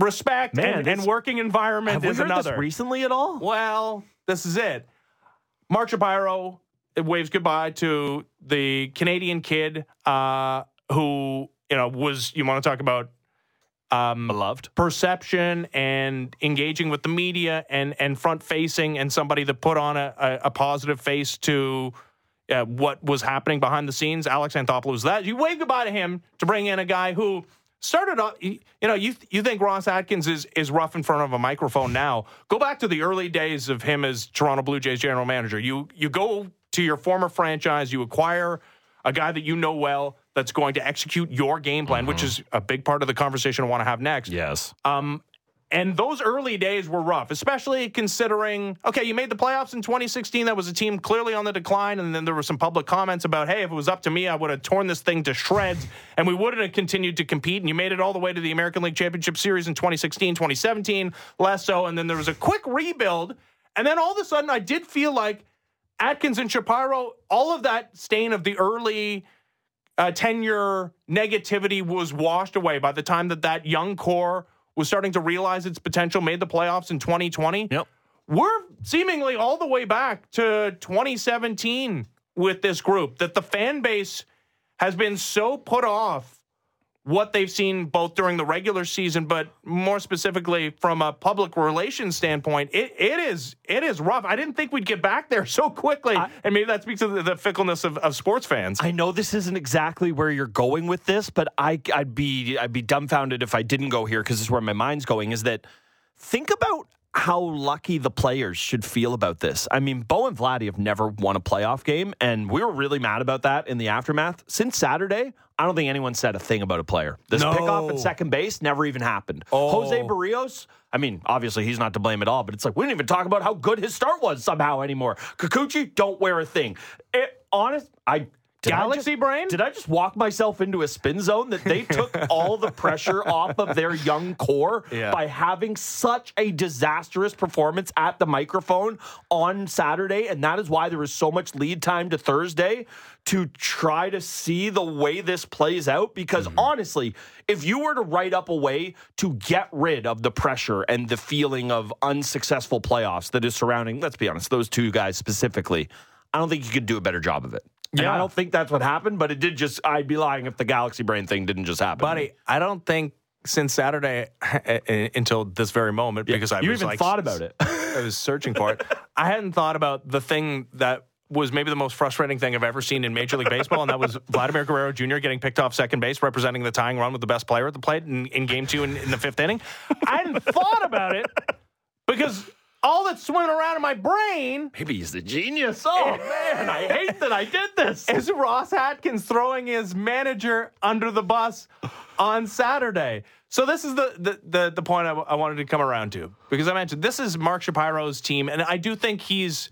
Respect Man, and, and working environment is heard another. this recently at all? Well, this is it. Mark Shapiro waves goodbye to the Canadian kid uh, who, you know, was, you want to talk about um, Beloved. perception and engaging with the media and, and front facing and somebody that put on a, a, a positive face to uh, what was happening behind the scenes. Alex Anthopoulos, that you wave goodbye to him to bring in a guy who started off. You know, you you think Ross Atkins is is rough in front of a microphone now? Go back to the early days of him as Toronto Blue Jays general manager. You you go to your former franchise, you acquire a guy that you know well that's going to execute your game plan, which is a big part of the conversation I want to have next. Yes. Um, and those early days were rough, especially considering, okay, you made the playoffs in 2016. That was a team clearly on the decline. And then there were some public comments about, hey, if it was up to me, I would have torn this thing to shreds and we wouldn't have continued to compete. And you made it all the way to the American League Championship Series in 2016, 2017, less so. And then there was a quick rebuild. And then all of a sudden, I did feel like Atkins and Shapiro, all of that stain of the early uh, tenure negativity was washed away by the time that that young core was starting to realize its potential, made the playoffs in 2020. Yep. We're seemingly all the way back to 2017 with this group that the fan base has been so put off what they've seen both during the regular season, but more specifically from a public relations standpoint, it, it is it is rough. I didn't think we'd get back there so quickly, and maybe that speaks to the, the fickleness of, of sports fans. I know this isn't exactly where you're going with this, but I, I'd be I'd be dumbfounded if I didn't go here because this is where my mind's going. Is that think about how lucky the players should feel about this. I mean, Bo and Vladdy have never won a playoff game, and we were really mad about that in the aftermath. Since Saturday, I don't think anyone said a thing about a player. This No. pickoff at second base never even happened. Oh. Jose Berrios, I mean, obviously he's not to blame at all, but it's like we didn't even talk about how good his start was somehow anymore. Kikuchi, don't wear a thing. It, honest, I. did Galaxy just- brain? Did I just walk myself into a spin zone that they took all the pressure off of their young core Yeah. by having such a disastrous performance at the microphone on Saturday? And that is why there was so much lead time to Thursday to try to see the way this plays out. Because mm-hmm. honestly, if you were to write up a way to get rid of the pressure and the feeling of unsuccessful playoffs that is surrounding, let's be honest, those two guys specifically, I don't think you could do a better job of it. And Yeah. I don't think that's what happened, but it did just, I'd be lying if the Galaxy Brain thing didn't just happen. buddy. I don't think since Saturday eh, eh, eh, until this very moment because I you was even like, thought about it. I was searching for it. I hadn't thought about the thing that was maybe the most frustrating thing I've ever seen in Major League Baseball, and that was Vladimir Guerrero Jr. getting picked off second base, representing the tying run with the best player at the plate in, in Game Two in, in the fifth inning. I hadn't thought about it because all that's swimming around in my brain Maybe he's the genius. Oh, eh. man, I hate that I did this. is Ross Atkins throwing his manager under the bus on Saturday. So this is the the the, the point I, w- I wanted to come around to because I mentioned this is Mark Shapiro's team, and I do think he's.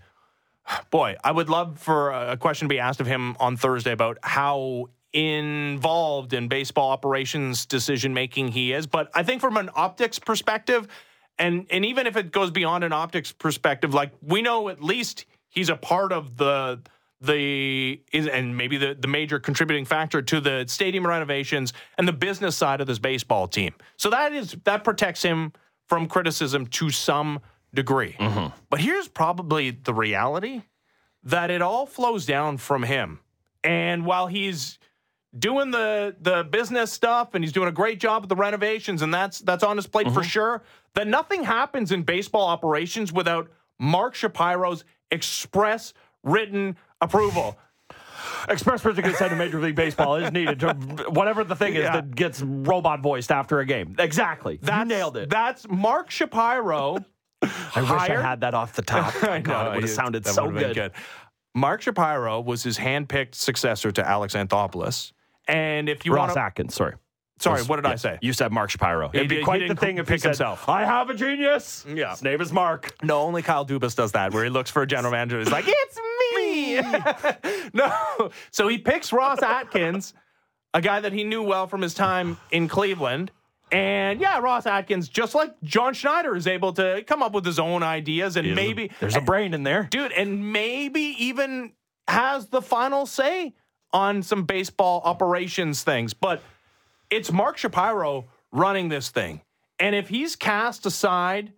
Boy, I would love for a question to be asked of him on Thursday about how involved in baseball operations decision making he is. But I think from an optics perspective, and and even if it goes beyond an optics perspective, like we know at least he's a part of the the is- and maybe the, the major contributing factor to the stadium renovations and the business side of this baseball team. So that is that protects him from criticism to some degree. Mm-hmm. But here's probably the reality that it all flows down from him. And while he's doing the the business stuff and he's doing a great job with the renovations and that's that's on his plate for mm-hmm. sure, that nothing happens in baseball operations without Mark Shapiro's express written approval. Express written consent in Major League Baseball is needed to whatever the thing is Yeah. that gets robot voiced after a game. Exactly. That's, you nailed it. That's Mark Shapiro. I wish I had that off the top. I God, know, it would have sounded that so been good. Mark Shapiro was his handpicked successor to Alex Anthopoulos. And if you Ross want to, Atkins, sorry. sorry, Was- what did I say? You said Mark Shapiro. He It'd be quite the thing if he pick said, himself. I have a genius. Yeah. His name is Mark. No, only Kyle Dubas does that, where he looks for a general manager. He's like, "It's me." no, so he picks Ross Atkins, a guy that he knew well from his time in Cleveland, And yeah, Ross Atkins, just like John Schneider, is able to come up with his own ideas and maybe there's a brain in there. dude, and maybe even has the final say on some baseball operations things. But it's Mark Shapiro running this thing. And if he's cast aside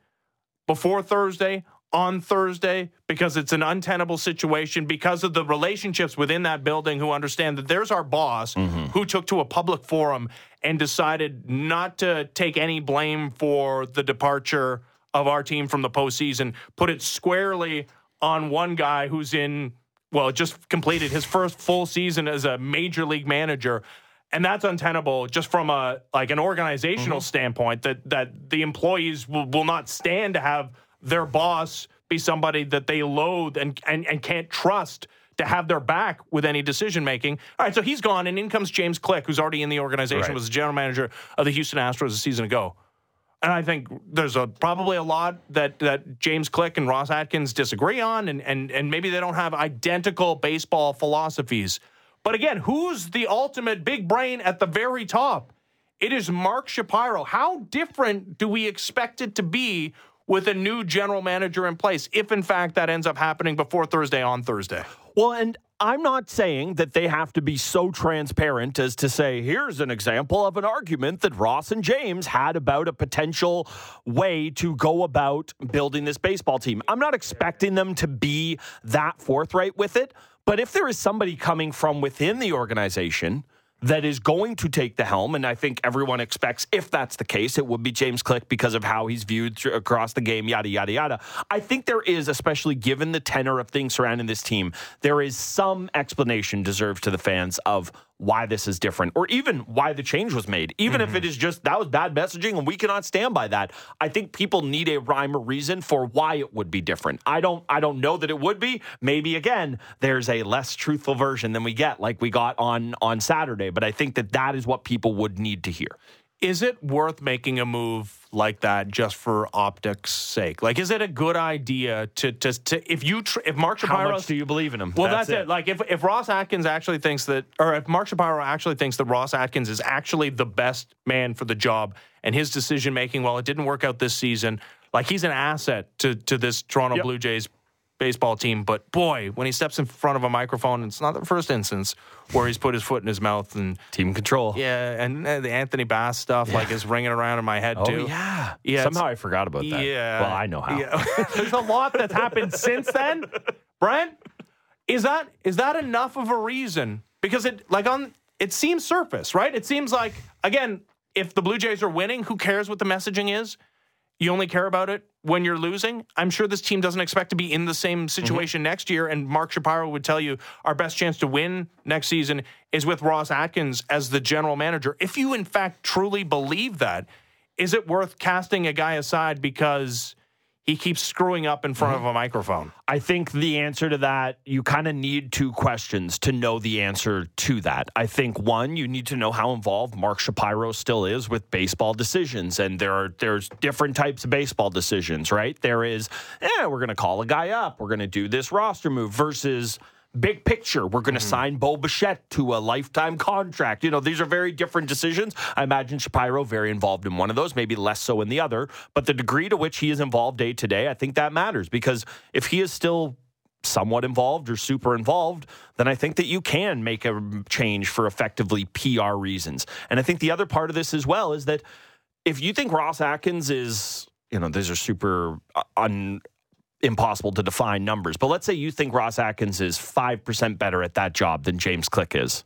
before Thursday, on Thursday, because it's an untenable situation, because of the relationships within that building who understand that there's our boss mm-hmm. who took to a public forum and decided not to take any blame for the departure of our team from the postseason, put it squarely on one guy who's in, well, just completed his first full season as a major league manager. And that's untenable just from a like an organizational mm-hmm. standpoint that that the employees will, will not stand to have their boss be somebody that they loathe and, and, and can't trust to have their back with any decision making. All right, so he's gone, and in comes James Click, who's already in the organization, Right. was the general manager of the Houston Astros a season ago. And I think there's a probably a lot that, that James Click and Ross Atkins disagree on, and, and, and maybe they don't have identical baseball philosophies. But again, who's the ultimate big brain at the very top? It is Mark Shapiro. How different do we expect it to be with a new general manager in place, if in fact that ends up happening before Thursday on Thursday? Well, and I'm not saying that they have to be so transparent as to say, here's an example of an argument that Ross and James had about a potential way to go about building this baseball team. I'm not expecting them to be that forthright with it. But if there is somebody coming from within the organization, that is going to take the helm. And I think everyone expects, if that's the case, it would be James Click because of how he's viewed through, across the game, yada, yada, yada. I think there is, especially given the tenor of things surrounding this team, there is some explanation deserved to the fans of why this is different or even why the change was made. Even if it mm-hmm. is just that was bad messaging and we cannot stand by that. I think people need a rhyme or reason for why it would be different. I don't I don't know that it would be. Maybe again, there's a less truthful version than we get like we got on on Saturday, but I think that that is what people would need to hear. Is it worth making a move like that just for optics' sake? Like, is it a good idea to to, to if you tr- if Mark Shapiro How much do you believe in him? Well, that's, it. Like if if Ross Atkins actually thinks that, or if Mark Shapiro actually thinks that Ross Atkins is actually the best man for the job, and his decision making, well, it didn't work out this season. Like he's an asset to to this Toronto Yep. Blue Jays baseball team. But boy, when he steps in front of a microphone, it's not the first instance where he's put his foot in his mouth and team control. yeah, and uh, the Anthony Bass stuff like is ringing around in my head Oh too. yeah. Yeah, Somehow I forgot about that. Yeah. Well, I know how. Yeah. There's a lot that's happened since then. Brent, is that is that enough of a reason? Because it like on it seems surface, right? It seems like again, if the Blue Jays are winning, who cares what the messaging is? You only care about it when you're losing. I'm sure this team doesn't expect to be in the same situation next year. And Mark Shapiro would tell you our best chance to win next season is with Ross Atkins as the general manager. If you, in fact, truly believe that, is it worth casting a guy aside because he keeps screwing up in front of a microphone? I think the answer to that, you kind of need two questions to know the answer to that. I think one, you need to know how involved Mark Shapiro still is with baseball decisions. And there are there's different types of baseball decisions, right? There is, eh, we're gonna call a guy up, we're gonna do this roster move versus big picture. We're going to sign Bo Bichette to a lifetime contract. You know, these are very different decisions. I imagine Shapiro very involved in one of those, maybe less so in the other. But the degree to which he is involved day to day, I think that matters because if he is still somewhat involved or super involved, then I think that you can make a change for effectively PR reasons. And I think the other part of this as well is that if you think Ross Atkins is, you know, these are super uh, un impossible to define numbers. But let's say you think Ross Atkins is 5% better at that job than James Click is.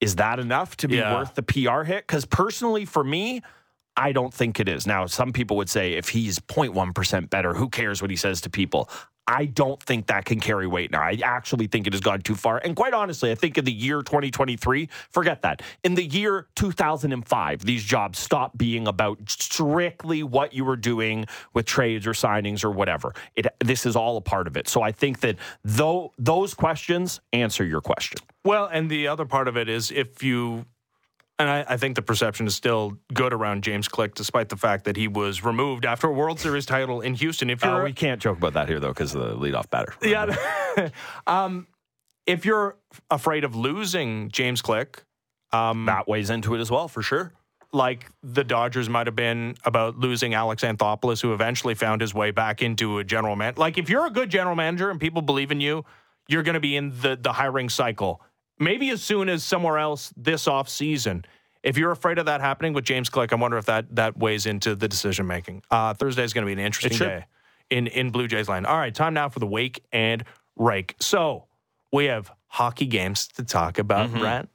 Is that enough to be Yeah. worth the PR hit? Because personally, for me, I don't think it is. Now, some people would say if he's 0.1% better, who cares what he says to people? I don't think that can carry weight now. I actually think it has gone too far. And quite honestly, I think in the year 2023, forget that. In the year 2005, these jobs stopped being about strictly what you were doing with trades or signings or whatever. It, this is all a part of it. So I think that though those questions answer your question. Well, and the other part of it is if you, and I, I think the perception is still good around James Click, despite the fact that he was removed after a World Series title in Houston. If you're, Uh, we can't joke about that here, though, because of the leadoff batter. yeah, um, if you're afraid of losing James Click, um, That weighs into it as well, for sure. like the Dodgers might have been about losing Alex Anthopoulos, who eventually found his way back into a general man. Like if you're a good general manager and people believe in you, you're going to be in the the hiring cycle. Maybe as soon as somewhere else this off season. If you're afraid of that happening with James Click, I wonder if that that weighs into the decision making. Uh, Thursday is going to be an interesting day in in Blue Jays land. All right, time now for the wake and rake. So we have hockey games to talk about, Brent.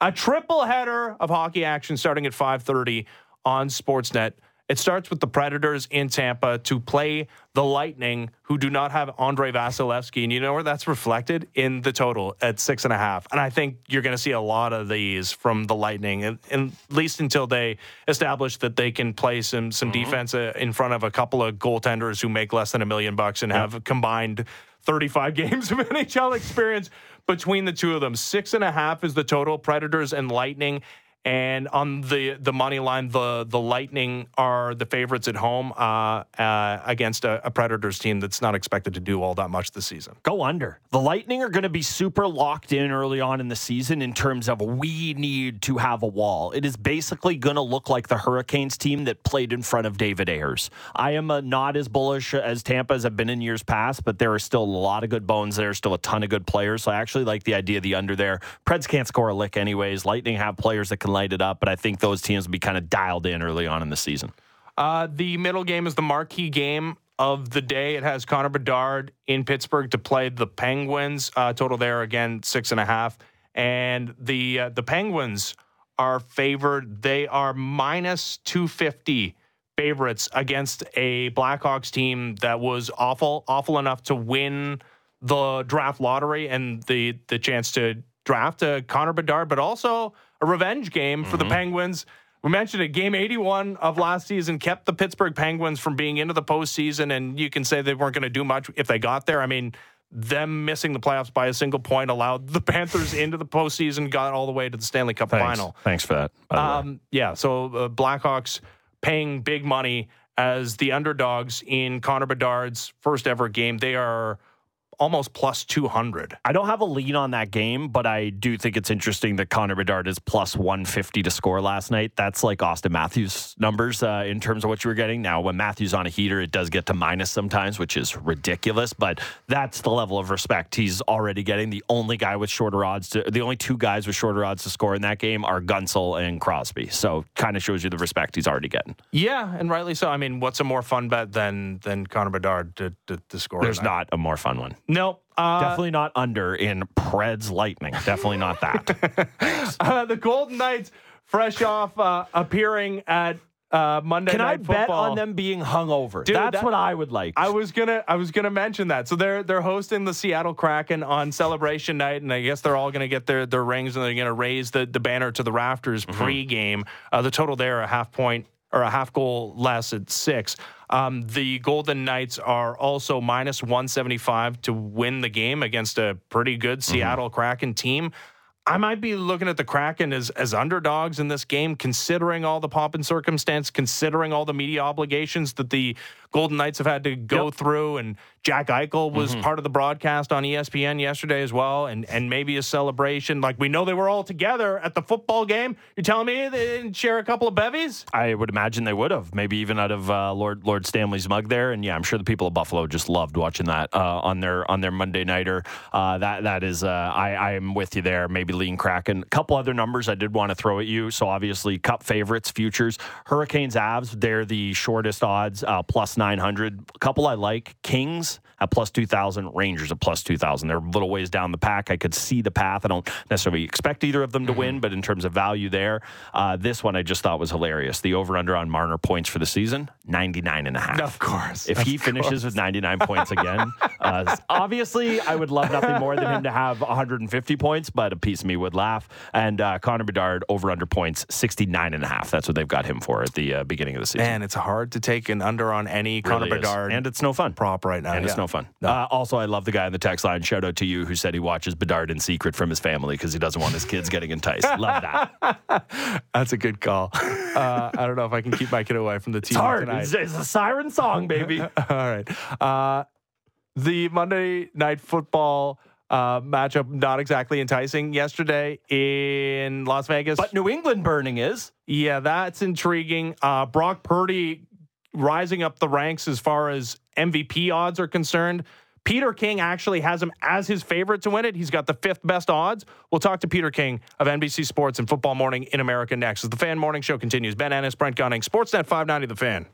A triple header of hockey action starting at 5:30 on Sportsnet. It starts with the Predators in Tampa to play the Lightning, who do not have Andrei Vasilevskiy, and you know where that's reflected in the total at six and a half. And I think you're going to see a lot of these from the Lightning, and, and at least until they establish that they can play some some defense uh, in front of a couple of goaltenders who make less than a million bucks and have combined 35 games of NHL experience between the two of them. Six and a half is the total. Predators and Lightning. And on the the money line, the the Lightning are the favorites at home uh, uh, against a, a Predators team that's not expected to do all that much this season. Go under. The Lightning are going to be super locked in early on in the season in terms of we need to have a wall. It is basically going to look like the Hurricanes team that played in front of David Ayres. I am uh, not as bullish as Tampa as I've been in years past, but there are still a lot of good bones there, still a ton of good players. So I actually like the idea of the under there. Preds can't score a lick anyways. Lightning have players that can light it up, but I think those teams will be kind of dialed in early on in the season. Uh, the middle game is the marquee game of the day. It has Connor Bedard in Pittsburgh to play the Penguins. Uh, total there again six and a half, and the uh, the Penguins are favored. They are minus two fifty favorites against a Blackhawks team that was awful, awful enough to win the draft lottery and the the chance to draft a Connor Bedard, but also a revenge game for the Penguins. We mentioned it. Game 81 of last season kept the Pittsburgh Penguins from being into the postseason, and you can say they weren't going to do much if they got there. I mean, them missing the playoffs by a single point allowed the Panthers into the postseason, got all the way to the Stanley Cup Thanks. final. Thanks for that. by the way. Um, yeah, so uh, Blackhawks paying big money as the underdogs in Connor Bedard's first ever game. They are almost plus 200. I don't have a lean on that game, but I do think it's interesting that Connor Bedard is plus 150 to score last night. That's like Auston Matthews numbers uh, in terms of what you were getting. Now, when Matthews on a heater, it does get to minus sometimes, which is ridiculous, but that's the level of respect he's already getting. The only guy with shorter odds, to, the only two guys with shorter odds to score in that game are Guentzel and Crosby. So kind of shows you the respect he's already getting. Yeah, and rightly so. I mean, what's a more fun bet than than Connor Bedard to, to, to score? There's not a more fun one. Nope. Uh, Definitely not under in Preds Lightning. Definitely not that. uh, the Golden Knights, fresh off uh, appearing at uh, Monday Can I Night bet Football. on them being hungover? Dude, That's that- what I would like. I was gonna I was gonna mention that. So they're they're hosting the Seattle Kraken on celebration night, and I guess they're all gonna get their, their rings and they're gonna raise the, the banner to the rafters pre-game. Uh, the total there a half point or a half goal less at six. Um, the Golden Knights are also minus one seventy five to win the game against a pretty good Seattle Kraken team. I might be looking at the Kraken as, as underdogs in this game, considering all the pomp and circumstance, considering all the media obligations that the Golden Knights have had to go Yep. through. And Jack Eichel was part of the broadcast on ESPN yesterday as well, and, and maybe a celebration. Like we know they were all together at the football game. You're telling me they didn't share a couple of bevies? I would imagine they would have, maybe even out of uh, Lord Lord Stanley's mug there. And yeah, I'm sure the people of Buffalo just loved watching that uh, on their on their Monday nighter. Uh, that that is, uh, I I am with you there. Maybe lean Kraken. A couple other numbers I did want to throw at you. So obviously, Cup favorites, futures, Hurricanes, Avs. They're the shortest odds, uh, plus 900. A couple I like, Kings at plus 2,000, Rangers at plus 2,000. They're a little ways down the pack. I could see the path. I don't necessarily expect either of them to win, but in terms of value there, uh, this one I just thought was hilarious. The over under on Marner points for the season, 99 and a half. Of course. If he finishes with 99 points again, uh, obviously I would love nothing more than him to have 150 points, but a piece of me would laugh. And uh, Connor Bedard over under points, 69 and a half. That's what they've got him for at the uh, beginning of the season. Man, it's hard to take an under on any Really Connor is. Bedard And it's no fun. prop right now. And it's no fun. Uh, also, I love the guy on the text line. Shout out to you who said he watches Bedard in secret from his family because he doesn't want his kids getting enticed. Love that. That's a good call. Uh, I don't know if I can keep my kid away from the TV It's hard. tonight. It's, it's a siren song, baby. All right. Uh, the Monday Night Football uh, matchup not exactly enticing yesterday in Las Vegas. But New England burning is. Yeah, that's intriguing. Uh, Brock Purdy rising up the ranks as far as MVP odds are concerned. Peter King actually has him as his favorite to win it. He's got the fifth best odds. We'll talk to Peter King of NBC Sports and Football Morning in America next as the Fan Morning Show continues. Ben Ennis, Brent Gunning, Sportsnet 590, The Fan.